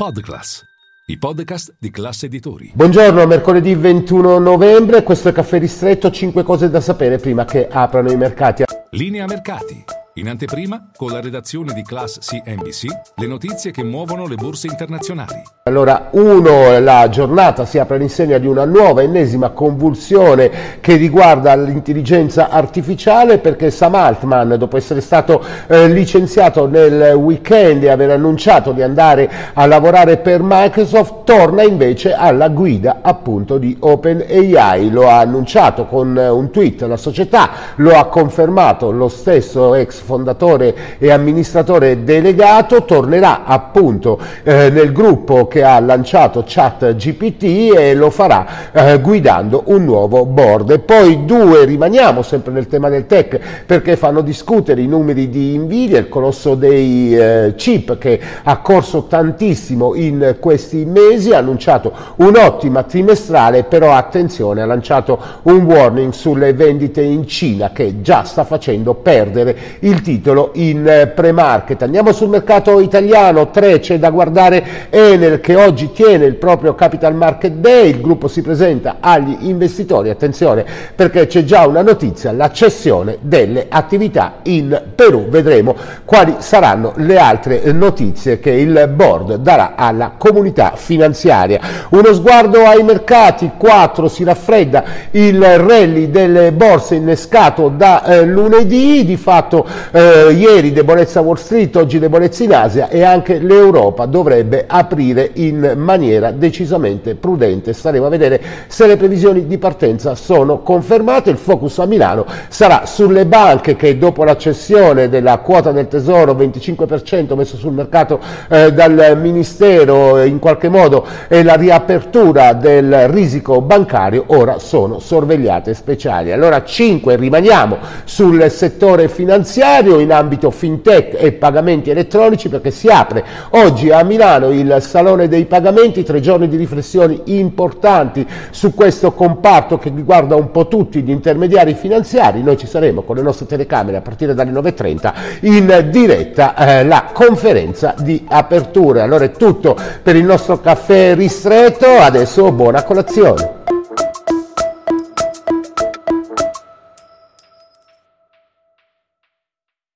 Podclass, i podcast di classe editori. Buongiorno, mercoledì 21 novembre, questo è Caffè Ristretto, 5 cose da sapere prima che aprano i mercati. Linea mercati. In anteprima, con la redazione di Class CNBC, le notizie che muovono le borse internazionali. Allora, uno, la giornata si apre all'insegna di una nuova, ennesima convulsione che riguarda l'intelligenza artificiale perché Sam Altman, dopo essere stato eh, licenziato nel weekend e aver annunciato di andare a lavorare per Microsoft, torna invece alla guida appunto di OpenAI. Lo ha annunciato con un tweet la società, lo ha confermato lo stesso ex fondatore e amministratore delegato, tornerà appunto eh, nel gruppo che ha lanciato ChatGPT e lo farà eh, guidando un nuovo board. Poi due, rimaniamo sempre nel tema del tech perché fanno discutere i numeri di Nvidia, il colosso dei eh, chip che ha corso tantissimo in questi mesi, ha annunciato un'ottima trimestrale, però attenzione, ha lanciato un warning sulle vendite in Cina che già sta facendo perdere il titolo in eh, pre-market. Andiamo sul mercato italiano, 3 c'è da guardare Enel che oggi tiene il proprio Capital Market Day, il gruppo si presenta agli investitori, attenzione perché c'è già una notizia, la cessione delle attività in Perù, vedremo quali saranno le altre notizie che il board darà alla comunità finanziaria. Uno sguardo ai mercati, 4 si raffredda il rally delle borse innescato da eh, lunedì, di fatto eh, ieri debolezza Wall Street, oggi debolezza in Asia e anche l'Europa dovrebbe aprire in maniera decisamente prudente. Staremo a vedere se le previsioni di partenza sono confermate. Il focus a Milano sarà sulle banche che dopo la cessione della quota del tesoro 25% messo sul mercato eh, dal Ministero in qualche modo e la riapertura del risico bancario ora sono sorvegliate speciali. Allora 5 rimaniamo sul settore finanziario in ambito fintech e pagamenti elettronici perché si apre oggi a Milano il Salone dei Pagamenti, tre giorni di riflessioni importanti su questo comparto che riguarda un po' tutti gli intermediari finanziari. Noi ci saremo con le nostre telecamere a partire dalle 9.30 in diretta eh, la conferenza di apertura. Allora è tutto per il nostro caffè ristretto, adesso buona colazione.